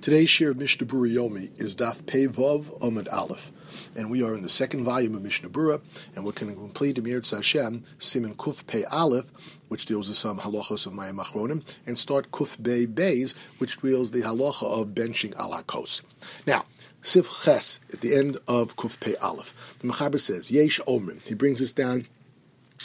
Today's share of Mishnah Berurah Yomi is Daf Vav Amud Aleph, and we are in the second volume of Mishnah Berurah, and we're going to complete Emir Hashem Siman Kuf Pei Aleph, which deals with some halachos of Mayim Achronim, and start Kuf Bei Beis, which deals the halacha of benching al hakos. Now, Sif Ches at the end of Kuf Pei Aleph, the Mechaber says Yesh Omrim. He brings us down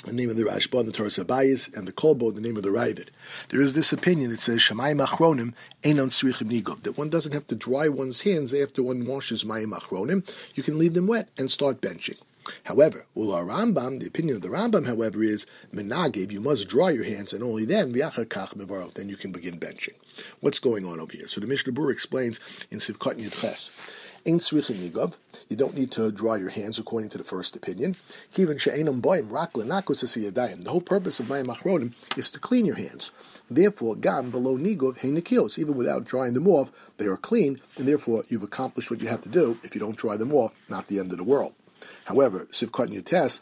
the name of the Rashba and the Torah Sabayis, and the Kolbo, the name of the Ravid. There is this opinion that says Shemayim Achronim Einon Srichim Nigov, that one doesn't have to dry one's hands after one washes Mayim Achronim. You can leave them wet and start benching. However, Ula Rambam, the opinion of the Rambam, however, is Menagiv, you must draw your hands, and only then, then you can begin benching. What's going on over here? So the Mishnah Berurah explains in Sivkot Yudches Ain't nigov. You don't need to draw your hands according to the first opinion. Boim The whole purpose of mayim achronim is to clean your hands. Therefore, gam below nigov heinikios. Even without drying them off, they are clean, and therefore you've accomplished what you have to do. If you don't dry them off, not the end of the world. However, Sivkot Yutes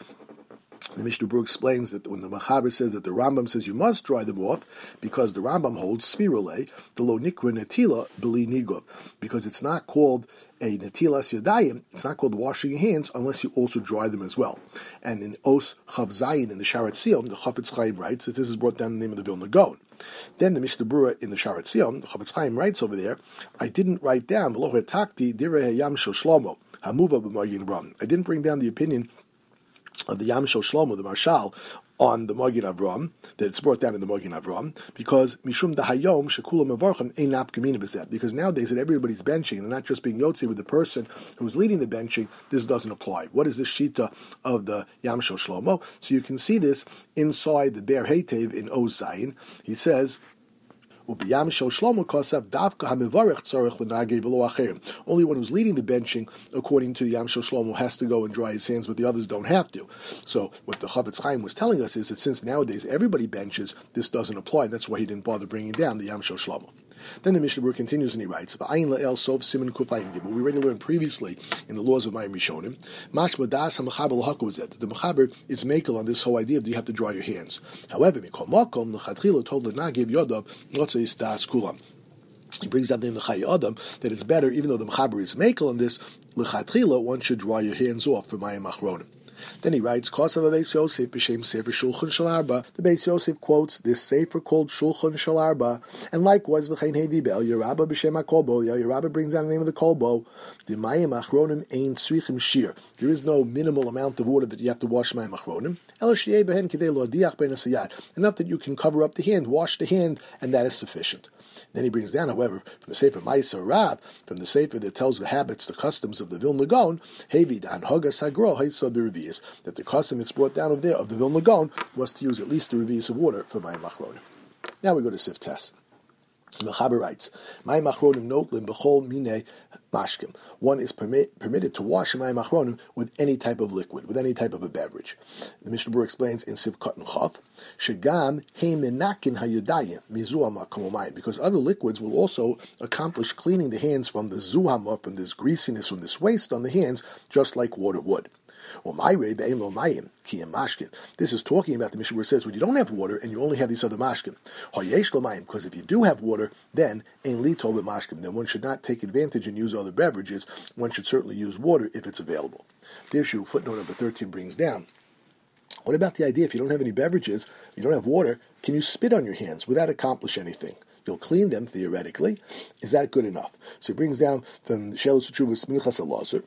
the Mishnah Berurah explains that when the Machaber says that the Rambam says you must dry them off, because the Rambam holds spirule, the lo nikra netila beli nigov, because it's not called a netilas yadayim, it's not called washing your hands unless you also dry them as well. And in Os Chav Zayin in the Shaar HaTziyun, the Chafetz Chaim writes that this is brought down in the name of the Vilna Gaon. Then the Mishnah Berurah in the Shaar HaTziyun, the Chafetz Chaim writes over there, I didn't write down, takti dire hayam shlomo, hamuva I didn't bring down the opinion of the Yam Shlomo, the Marshal, on the Magid Avram, that it's brought down in the Magid Avram, because Mishum Dahayom Shekulam Avarcham Einap Kamina Bezet. Because nowadays that everybody's benching, and they're not just being Yotzi with the person who's leading the benching, this doesn't apply. What is the Shita of the Yam Shlomo? So you can see this inside the Bear Hetev in Ozayin. He says, only one who's leading the benching, according to the Yam Shlomo, has to go and dry his hands, but the others don't have to. So what the Chafetz Chaim was telling us is that since nowadays everybody benches, this doesn't apply. That's why he didn't bother bringing down the Yam Shlomo. Then the Mishnah Berurah continues and he writes, "V'ayin la'el sov simin kufayim gimel." We already learned previously in the laws of Mayim Rishonim. Mashma das ha'mechaber l'haka was that the mechaber is makel on this whole idea of do you have to dry your hands. However, mikol makom l'chadchila told the nagiv yodav notzei das kulam. He brings out in the Chayei Adam that it's better, even though the Mechaber is makel on this, l'chatchila, one should dry your hands off for Mayim Achronim. Then he writes, Kosav Beis Yosef b'shem Sefer Shulchan Shalarba. The Beis Yosef quotes this Sefer called Shulchan Shalarba, and likewise v'chein Hevi Bel Yerabba b'shem HaKolbo. Yerabba brings down the name of the Kolbo. The Mayim Achronim Ein Tzrichim Shir. There is no minimal amount of water that you have to wash Mayim Achronim. El Shiei Behen Kidei Lo Diach Ben Enough that you can cover up the hand, wash the hand, and that is sufficient. Then he brings down, however, from the Sefer Ma'aser Rav, from the Sefer that tells the habits, the customs of the Vilna Gaon, Hevid an Hogas Hagro that the custom that's brought down of there of the Vilna Gaon was to use at least the revius of water for Mayim Achronim. Now we go to Sif Tess. Mechaber writes, "Mayim achronim notlim b'chol mine mashkim." One is permit, permitted to wash mayim achronim with any type of liquid, with any type of a beverage. The Mishnah Berurah explains in Sivkot and Chav, "Shegam heimenakin hayudayim mizuama kamomayim," because other liquids will also accomplish cleaning the hands from the zuhama, from this greasiness, from this waste on the hands, just like water would. This is talking about the mission where it says when you don't have water and you only have these other mashkim. Because if you do have water, then then one should not take advantage and use other beverages. One should certainly use water if it's available. The issue footnote number 13 brings down. What about the idea if you don't have any beverages, you don't have water, can you spit on your hands without accomplish anything? You'll clean them theoretically. Is that good enough? So he brings down from Shelos Chuvas Minchas Elazar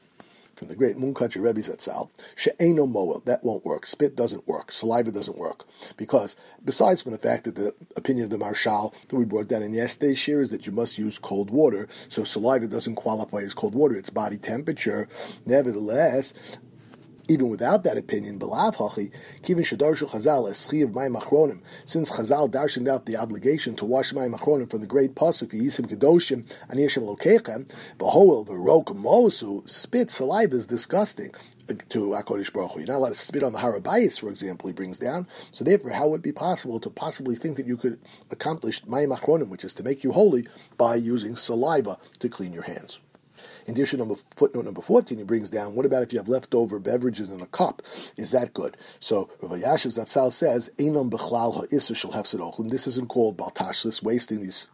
from the great Munkacher Rebbe Zatzal, she'eno moel, that won't work. Spit doesn't work. Saliva doesn't work. Because, besides from the fact that the opinion of the Marshal that we brought down in yesterday's share is that you must use cold water, so saliva doesn't qualify as cold water, it's body temperature. Nevertheless, even without that opinion, belav hachi, kivin shadarshu chazal eschi of mayim achronim, since chazal darshened out the obligation to wash mayim achronim from the great pasuk yisim kedoshim aniyashem lokechem, behoel v'rok mosu, spit saliva is disgusting uh, to Akodish Baruch Hu. You're not allowed to spit on the Har Habayis, for example, he brings down. So therefore, how would it be possible to possibly think that you could accomplish Mayim Achronim, which is to make you holy, by using saliva to clean your hands? In addition, number, footnote number 14, he brings down, what about if you have leftover beverages in a cup? Is that good? So, Rav Yashiv Zatzal says, Einam bechlal ha'isr shel hefsed This isn't called bal tashchis, wasting these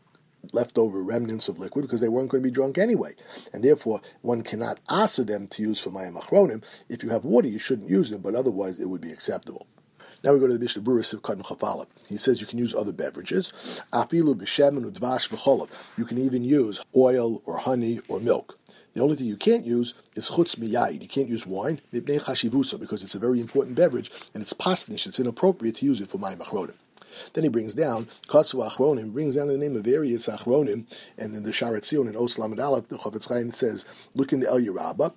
leftover remnants of liquid because they weren't going to be drunk anyway. And therefore, one cannot ask them to use for Mayim Achronim. If you have water, you shouldn't use them, but otherwise it would be acceptable. Now we go to the Mishnah Berurah Sivkat and Chafala. He says you can use other beverages. Afilu b'shemen udvash v'cholav. You can even use oil or honey or milk. The only thing you can't use is chutz miyayid. You can't use wine, mipnei chashivusa, because it's a very important beverage and it's pasnish. It's inappropriate to use it for mayim achronim. Then he brings down Katsu Achronim, brings down the name of various Achronim, and in the Shaar HaTziyun in Oslam Aleph, the Chofetz Chaim says, look in the El Yerabba,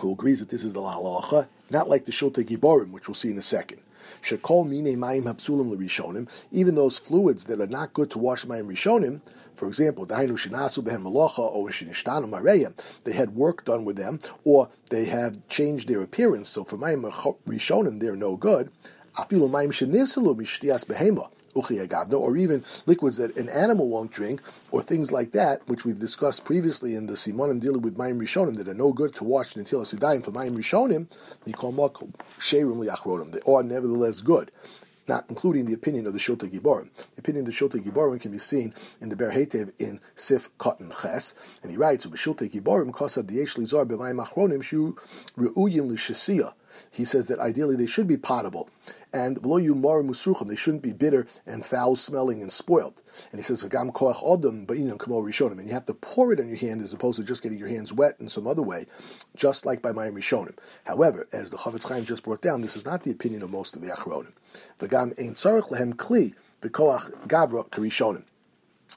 who agrees that this is the Lalacha, not like the Shiltei Giborim, which we'll see in a second. Shekol mine mayim hapsulim l'rishonim, even those fluids that are not good to wash mayim rishonim, for example, dainu shinasu behen malacha or shinishtanu mareya, they had work done with them, or they have changed their appearance, so for mayim rishonim they're no good. Afilu mayim shenisalu mishtias behema, or even liquids that an animal won't drink, or things like that, which we've discussed previously in the Simonim dealing with Mayim Rishonim, that are no good to wash until Sidayim for Mayim Rishonim, they are nevertheless good not including the opinion of the Shiltei Giborim. The opinion of the Shiltei Giborim can be seen in the Ber Hetev in Sif Katan Ches, and he writes, "B'Shiltei Giborim kosad diyesh lizar b'mayim achronim shu re'uyim l'shesiyah." He says that ideally they should be potable. And they shouldn't be bitter and foul smelling and spoiled. And he says, "Gam koach odom ba'inam kamo rishonim," and you have to pour it on your hand as opposed to just getting your hands wet in some other way, just like by mayim rishonim. However, as the Chofetz Chaim just brought down, this is not the opinion of most of the achronim. V'gam ein tzarich lehem kli v'koach gavra karishonim.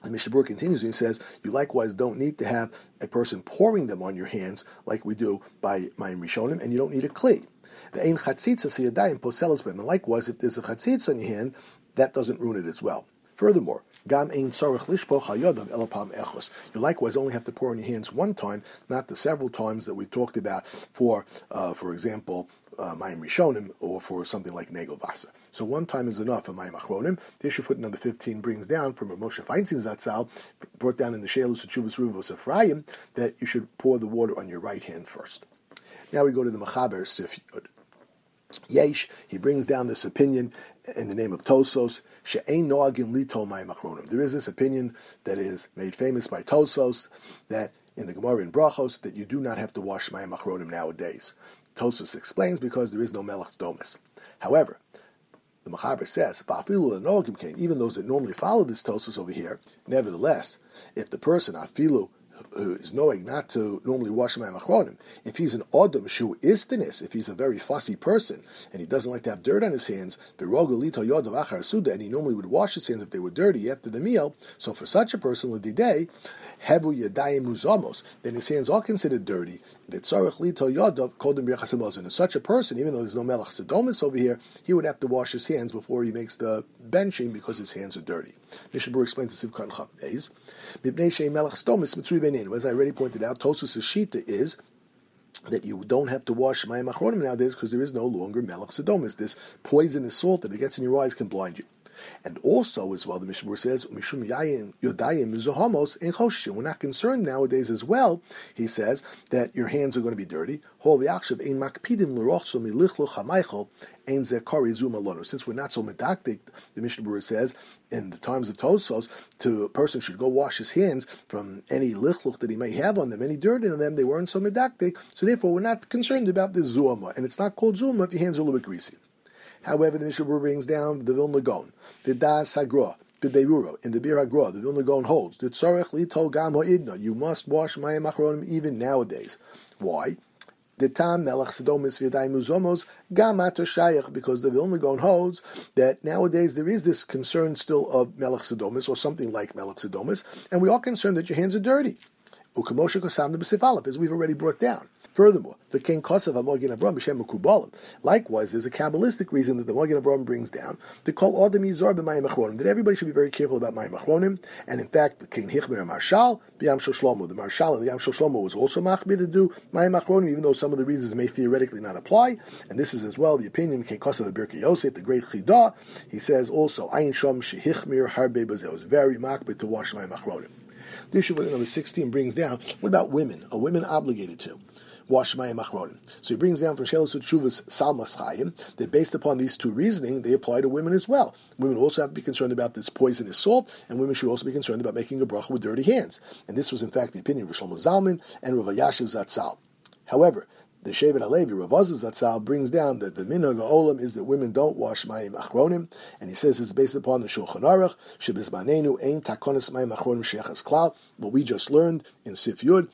The Mishabur continues and says, You likewise don't need to have a person pouring them on your hands like we do by Mayim Rishonim, and you don't need a kli. The ein chatzitza siyadayim poselas bem. And likewise, if there's a chatzitza on your hand, that doesn't ruin it as well. Furthermore, gam ein tzorich lishpoch hayodav elapam echos. You likewise only have to pour on your hands one time, not the several times that we've talked about for, uh, for example, uh, Rishonim or for something like Negel Vasa. So one time is enough for Mayim Achronim. The issue foot number 15 brings down from a Moshe Feinstein Zatzal, brought down in the Shelus Chuvas Ruvos Ephraim, that you should pour the water on your right hand first. Now we go to the Machaber Sif Yud. Yesh, he brings down this opinion in the name of Tosos, There is this opinion that is made famous by Tosos that in the Gemara in Brachos that you do not have to wash ma'im achronim nowadays. Tosos explains because there is no melech domus. However, the Machaber says, Bafilu noagim kain, even those that normally follow this Tosos over here, nevertheless, if the person, afilu, who is knowing not to normally wash mayim achronim, if he's an odom shu istinis, if he's a very fussy person and he doesn't like to have dirt on his hands, and he normally would wash his hands if they were dirty after the meal, so for such a person, l'didei, hevu yadayim muzamos, then his hands are considered dirty. And such a person, even though there's no melech sedomis over here, he would have to wash his hands before he makes the benching because his hands are dirty. Mishabur explains the Sivkan Chav as I already pointed out, Tosus' Shita is that you don't have to wash Mayim Achronim nowadays because there is no longer Melech Sodomis. This poisonous salt that it gets in your eyes can blind you. And also, as well, the Mishnah says, Mishum Yodayim Mizuhamos in. We're not concerned nowadays as well, he says, that your hands are going to be dirty. Since we're not so medactic, the Mishnah Berurah says, in the times of Tosos, to a person should go wash his hands from any lichluch that he may have on them, any dirt in them, they weren't so medactic, so therefore we're not concerned about this zuma. And it's not called zuma if your hands are a little bit greasy. However, the Mishnah brings down the Vilna Gaon, the Das Hagra, in the Bir Hagra, the Vilna Gaon holds, the Tzorech Lito Gam Ha'idna, you must wash Mayim Achronim even nowadays. Why? The Melech Sodomis V'yadayim Uzomos Gamat Shayach, because the Vilna Gaon holds that nowadays there is this concern still of Melech Sodomis, or something like Melech Sodomis, and we are concerned that your hands are dirty. Ukamosha Kosam the as we've already brought down. Furthermore, the King Kosav Amogin Avram B'Shem Kubalim. Likewise, there's a Kabbalistic reason that the Amogin Avram brings down to call Adam Yizar b'Mayim Achronim, that everybody should be very careful about Mayim Achronim, and in fact, the King Hichmer Marshal, B'Yam Shlomo, the Marshal and the Yam Shlomo was also machmir to do Mayim Achronim, even though some of the reasons may theoretically not apply, and this is as well the opinion of King Kosav of Birkei Yosef, the great Chidah, he says also, Ayin Shom Shehichmir Harbe Bazeh, was very machmir to wash Mayim Achronim. The issue number 16 brings down, what about women? Are women obligated to? Wash mayim achronim. So he brings down from Shelos Utshuvas Salmas Chayim that based upon these two reasoning, they apply to women as well. Women also have to be concerned about this poisonous salt, and women should also be concerned about making a bracha with dirty hands. And this was in fact the opinion of Shlomo Zalman and Rav Yashiv Zatzal. However, the Shevet HaLevi, Rav Zatzal, brings down that the minhag olam is that women don't wash mayim achronim, and he says it's based upon the Shulchan Aruch, shebizmanenu ein takonis mayim achronim shechas klal, what we just learned in Sif Yud,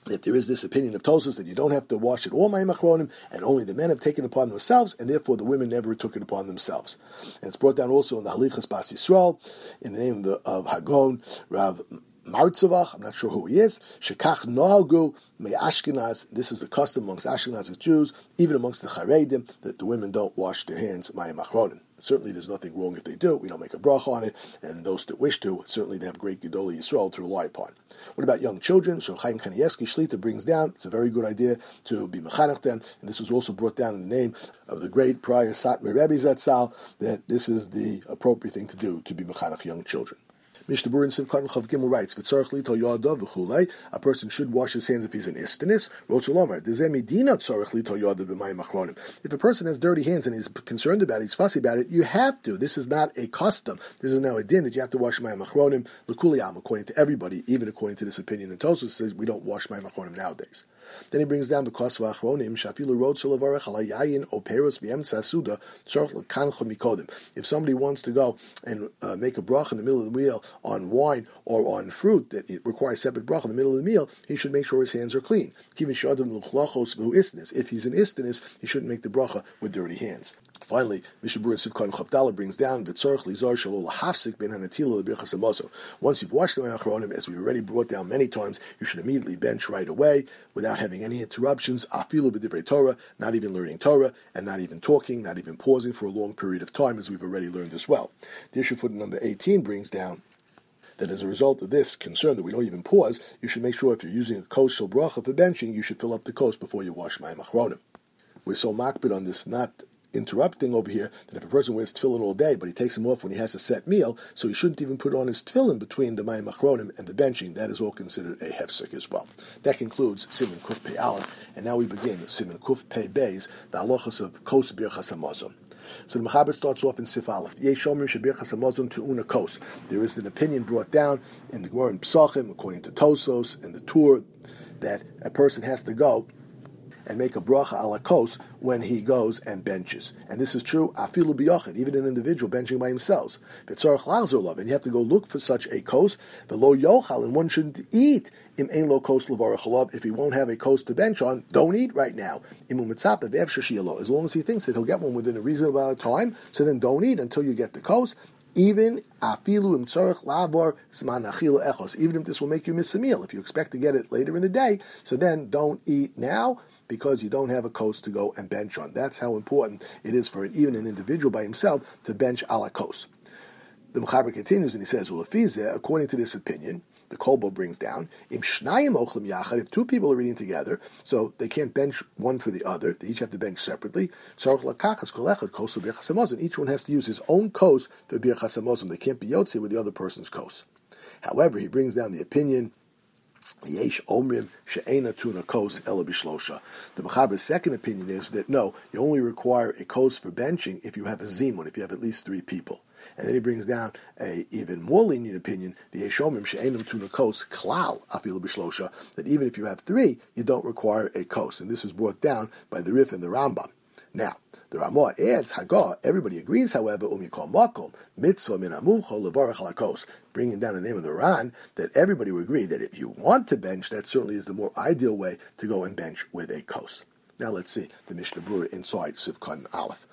that there is this opinion of Tosos that you don't have to wash it all mayim achronim, and only the men have taken upon themselves, and therefore the women never took it upon themselves. And it's brought down also in the Halichas Bas Yisrael, in the name of, the, of Hagon, Rav Martzavach, I'm not sure who he is, Shekach Nohagu Me Ashkenaz, this is the custom amongst Ashkenazic Jews, even amongst the Charedim, that the women don't wash their hands, Mayim Achronim. Certainly there's nothing wrong if they do, we don't make a bracha on it, and those that wish to, certainly they have great Gedoli Yisrael to rely upon. What about young children? So Chaim Kanievsky Shlita brings down, it's a very good idea to be mechanech them, and this was also brought down in the name of the great prior Satmar Rebbe Zatzal, that this is the appropriate thing to do, to be mechanech young children. Mishnah Berurah Simchan Gimel writes, "V'tzarich lito v'chulei." A person should wash his hands if he's an istanis. Rotzolomar, dezemidina tzarich lito yadav b'mayim achronim. If a person has dirty hands and he's concerned about it, he's fussy about it, you have to. This is not a custom. This is now a din that you have to wash mayim achronim l'kuliyam, according to everybody, even according to this opinion. And Tosus says we don't wash mayim achronim nowadays. Then he brings down the kosva achronim shafilu road shalavarech alayayin o peros b'emtza suda mikodim. If somebody wants to go and uh, make a brach in the middle of the meal on wine or on fruit that it requires separate brach in the middle of the meal, he should make sure his hands are clean. If he's an istanis, he shouldn't make the bracha with dirty hands. Finally, Mishabur and Sivkon Chavdala brings down Vitzorch Lizar Shalol Hafsik Ben Hanatila Lebirchas Amoso. Once you've washed the Achronim, as we've already brought down many times, you should immediately bench right away without having any interruptions. Afilu B'divrei Torah, not even learning Torah, and not even talking, not even pausing for a long period of time, as we've already learned as well. The issue foot number 18 brings down that as a result of this concern that we don't even pause, you should make sure if you're using a kosher bracha for benching, you should fill up the kos before you wash mayim achronim. We're so makbid on this not interrupting over here that if a person wears tefillin all day, but he takes them off when he has a set meal, so he shouldn't even put on his tefillin between the mayim achronim and the benching. That is all considered a hefsek as well. That concludes Simon Kuf Pei Aleph, and now we begin Simon Kuf Pei Beis, the halachas of Kos Bir Chasamazon. So the Mechaber starts off in Sif Aleph. Yeshomim Shabir Chasamazon to Una Kos. There is an opinion brought down in the Gemara in Psachim, according to Tosos and the Tur, that a person has to go and make a bracha ala kos when he goes and benches. And this is true afilu biyachid, even an individual benching by himself. And you have to go look for such a kos, the lo yochal, and one shouldn't eat im ein lo kos if he won't have a kos to bench on, don't eat right now. Imu As long as he thinks that he'll get one within a reasonable amount of time, so then don't eat until you get the kos even afilu im tzorich lavor zman echos. Even if this will make you miss a meal, if you expect to get it later in the day, so then don't eat now because you don't have a kos to go and bench on. That's how important it is for even an individual by himself to bench a la kos. The Mechaber continues and he says, according to this opinion, the Kolbo brings down, if two people are reading together, so they can't bench one for the other, they each have to bench separately. Each one has to use his own kos for bir They can't be yotzi with the other person's kos. However, he brings down the opinion Yesh omrim she'ena tuna kos ela bishlosha. The Mechaber's second opinion is that no, you only require a kos for benching if you have a zimun, if you have at least three people. And then he brings down a even more lenient opinion, the Yeshomim she'enam tuna kos klal afilu bishlosha, that even if you have three, you don't require a kos. And this is brought down by the Rif and the Rambam. Now, the Ramah adds, Hagah, everybody agrees, however, umikol makom, mitzvah min amucho levarach lakos, bringing down the name of the Ran, that everybody would agree that if you want to bench, that certainly is the more ideal way to go and bench with a kos. Now let's see the Mishnah Berurah inside Sivkon Aleph.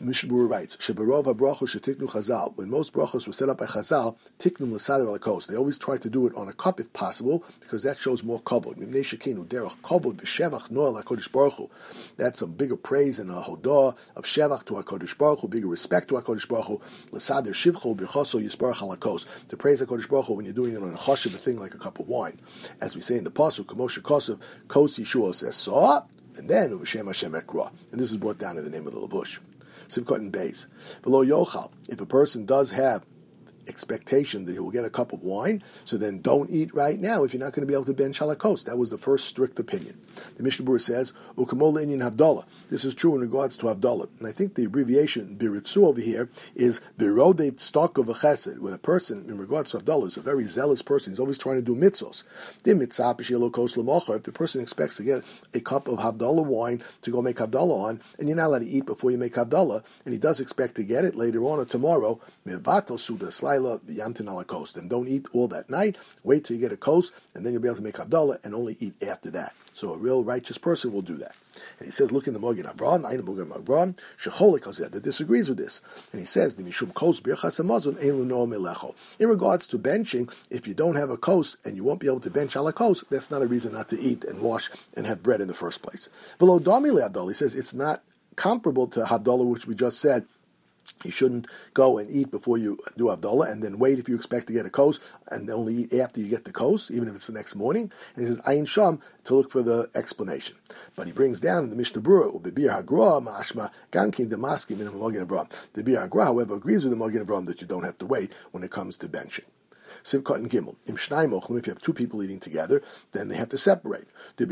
Mishnah Berurah writes, Shebarov brachos shetiknu chazal. When most brachos were set up by chazal, tiknu l'sader alakos. They always try to do it on a cup if possible, because that shows more kavod. Mimnei shekinu derech kavod v'shevach noah lakodesh baruch Hu. That's a bigger praise and a hodah of shevach to Hakadosh Baruch Hu, bigger respect to Hakadosh Baruch Hu. L'sader shivcho b'chaso yisbarach alakos. To praise Hakadosh Baruch Hu when you're doing it on a chashiv, a thing like a cup of wine, as we say in the pasuk, Kamosha Kosev, Kos Yeshua says, and then Uvashem Hashem Ekra. And this is brought down in the name of the Lavush. Sivkot and Beis. Below Yochal, if a person does have expectation that he will get a cup of wine, so then don't eat right now if you're not going to be able to bench halakos. That was the first strict opinion. The Mishnah Berurah says, Ukamola Inyan Havdalah. This is true in regards to Havdalah. And I think the abbreviation Biritzu over here is Birodev a Chesed. When a person, in regards to Havdalah, is a very zealous person, he's always trying to do mitzvos. If the person expects to get a cup of Havdalah wine to go make Havdalah on, and you're not allowed to eat before you make Havdalah, and he does expect to get it later on or tomorrow, Mevatel Suda Slaila, the Yamtin ala kos. And don't eat all that night. Wait till you get a kos, and then you'll be able to make Havdalah and only eat after that. So a real righteous person will do that. And he says, look in the Mogen Avram, Ayin Mogen Avram, Shecholik that disagrees with this. And he says, the Mishum Kos Birchas Hamazon Elu No Melecho. In regards to benching, if you don't have a kos and you won't be able to bench ala kos, that's not a reason not to eat and wash and have bread in the first place. Velo Dami He says it's not comparable to Havdalah, which we just said you shouldn't go and eat before you do Havdalah and then wait if you expect to get a kos and only eat after you get the kos, even if it's the next morning. And he says, Ayin Sham, to look for the explanation. But he brings down the Mishnah Berurah, Ubibir Hagra, Mashma, Gankin, Damaskim, and Mogen Avram. The Bir Hagra, however, agrees with the Mogen Avram that you don't have to wait when it comes to benching. Sivkot and Gimel. Im if you have two people eating together, then they have to separate. The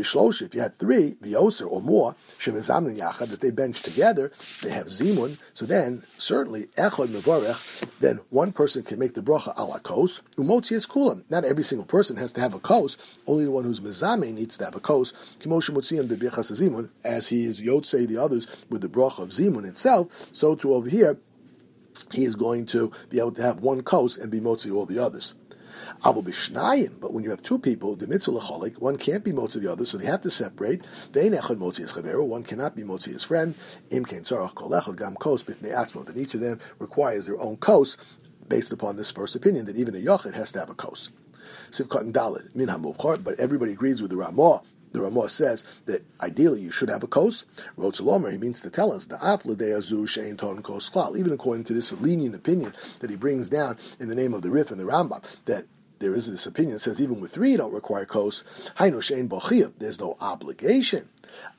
if you had three, Vioser or more, Shemizamnin Yachad, that they bench together, they have Zimun, so then, certainly, Echod Mevorech, then one person can make the bracha ala kos, umotzi is kulam. Not every single person has to have a kos, only the one who's mezame needs to have a kos, kimoshe mutziyam de zimun, as he is yotzei the others with the bracha of zimun itself, so to over here, he is going to be able to have one kos and be motzi all the others. Abu Bishnayim, but when you have two people, the mitzvah one can't be motzi the other, so they have to separate. Vein echad motzi es one cannot be motzi his friend. Im kein tzarach kol gam kos bifnei atzmo, that each of them requires their own kos, based upon this first opinion that even a yochid has to have a kos. Sivkot and min but everybody agrees with the Ramah the Ramah says that ideally you should have a kos. Rotzalomer, he means to tell us the afladeazu shein ton kos klal. Even according to this lenient opinion that he brings down in the name of the Rif and the Rambam, that there is this opinion that says even with three you don't require kos. Hainu shein. There's no obligation.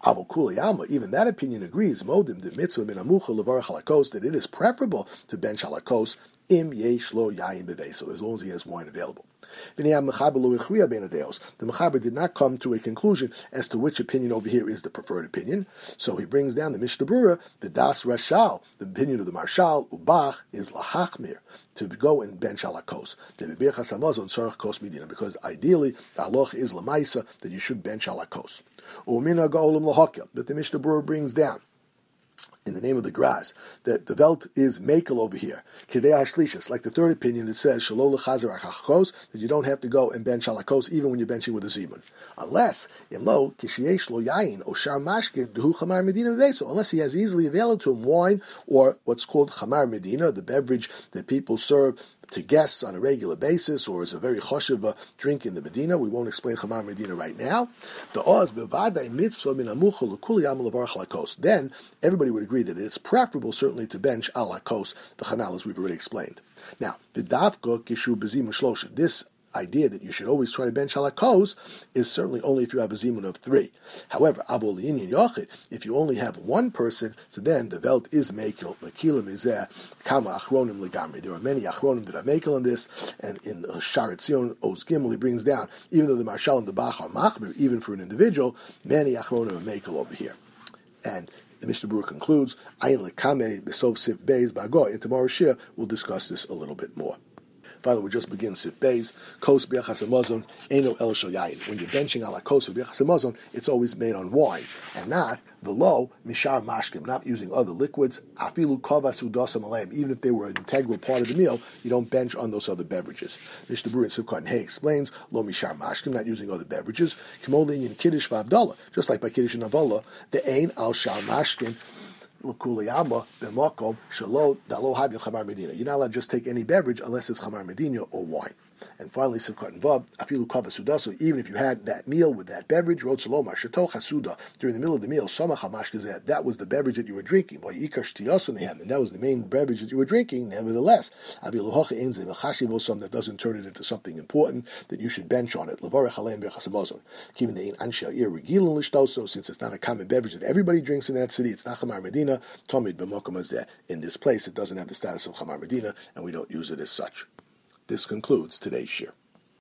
Aval kuliyama. Even that opinion agrees. Modim the mitzvah min amucha levar halakos that it is preferable to bench halakos im yesh lo yayin beveso as long as he has wine available. The Mechaber did not come to a conclusion as to which opinion over here is the preferred opinion. So he brings down the Mishnah Berurah, the Das Rashal, the opinion of the Marshal, Ubach, is Lahachmir, to go and bench alakos. Because ideally, the halach is lamaisa that you should bench alakos. But the Mishnah Berurah brings down in the name of the grass, that the velt is makel over here. Kidei Ashlishis, like the third opinion that says Shalol Chazer that you don't have to go and bench halakos even when you're benching with a zimun. Unless, Imlo, Kishiesh Lo Yain, Oshar Mashke, Duhu Chamar Medina Veso, unless he has easily available to him wine or what's called Chamar Medina, the beverage that people serve to guests on a regular basis or as a very choshev drink in the Medina. We won't explain Chamar Medina right now. Then everybody would agree that it's preferable certainly to bench alakos the chanal as we've already explained. Now the davka kishu bezim This idea that you should always try to bench halakos is certainly only if you have a zimun of three. However, abol yochid, if you only have one person, so then the velt is mekil. Mekilim is there. Kama achronim legamri. There are many achronim that are mekil on this, and in Shaar HaTziyun Oz Gimel he brings down, even though the marshal and the bach are machmir, even for an individual, many achronim are mekil over here. And the Mishnah Berurah concludes, Ayin lekame besov sif beis bago. In tomorrow's shir, we'll discuss this a little bit more. Father, we just begin Sif Beis, Kos Biachas Amazon, Eno El Yayin. When you're benching ala Kos Biachas Amazon, it's always made on wine, and not the low Mishar Mashkim, not using other liquids, Afilu Kavas Udasam Alayim. Even if they were an integral part of the meal, you don't bench on those other beverages. Mishnah Berurah and Sivkot Hay explains, Lo Mishar Mashkim, not using other beverages, Kimolin in Kiddush Vavdallah, just like by Kiddush and Avala, the Ain Al Shar Mashkim, You're not allowed to just take any beverage unless it's chamar medina or wine. And finally, simchat and vav afilu kava So even if you had that meal with that beverage, salomar shato chasuda during the middle of the meal, sama chamash that was the beverage that you were drinking. While yikash and that was the main beverage that you were drinking. Nevertheless, abilu hocha enze v'chashiv that doesn't turn it into something important that you should bench on it. Ir regilin since it's not a common beverage that everybody drinks in that city, it's not chamar medina. Medina, Tomid b'mokum In this place, it doesn't have the status of Chamar Medina, and we don't use it as such. This concludes today's shir.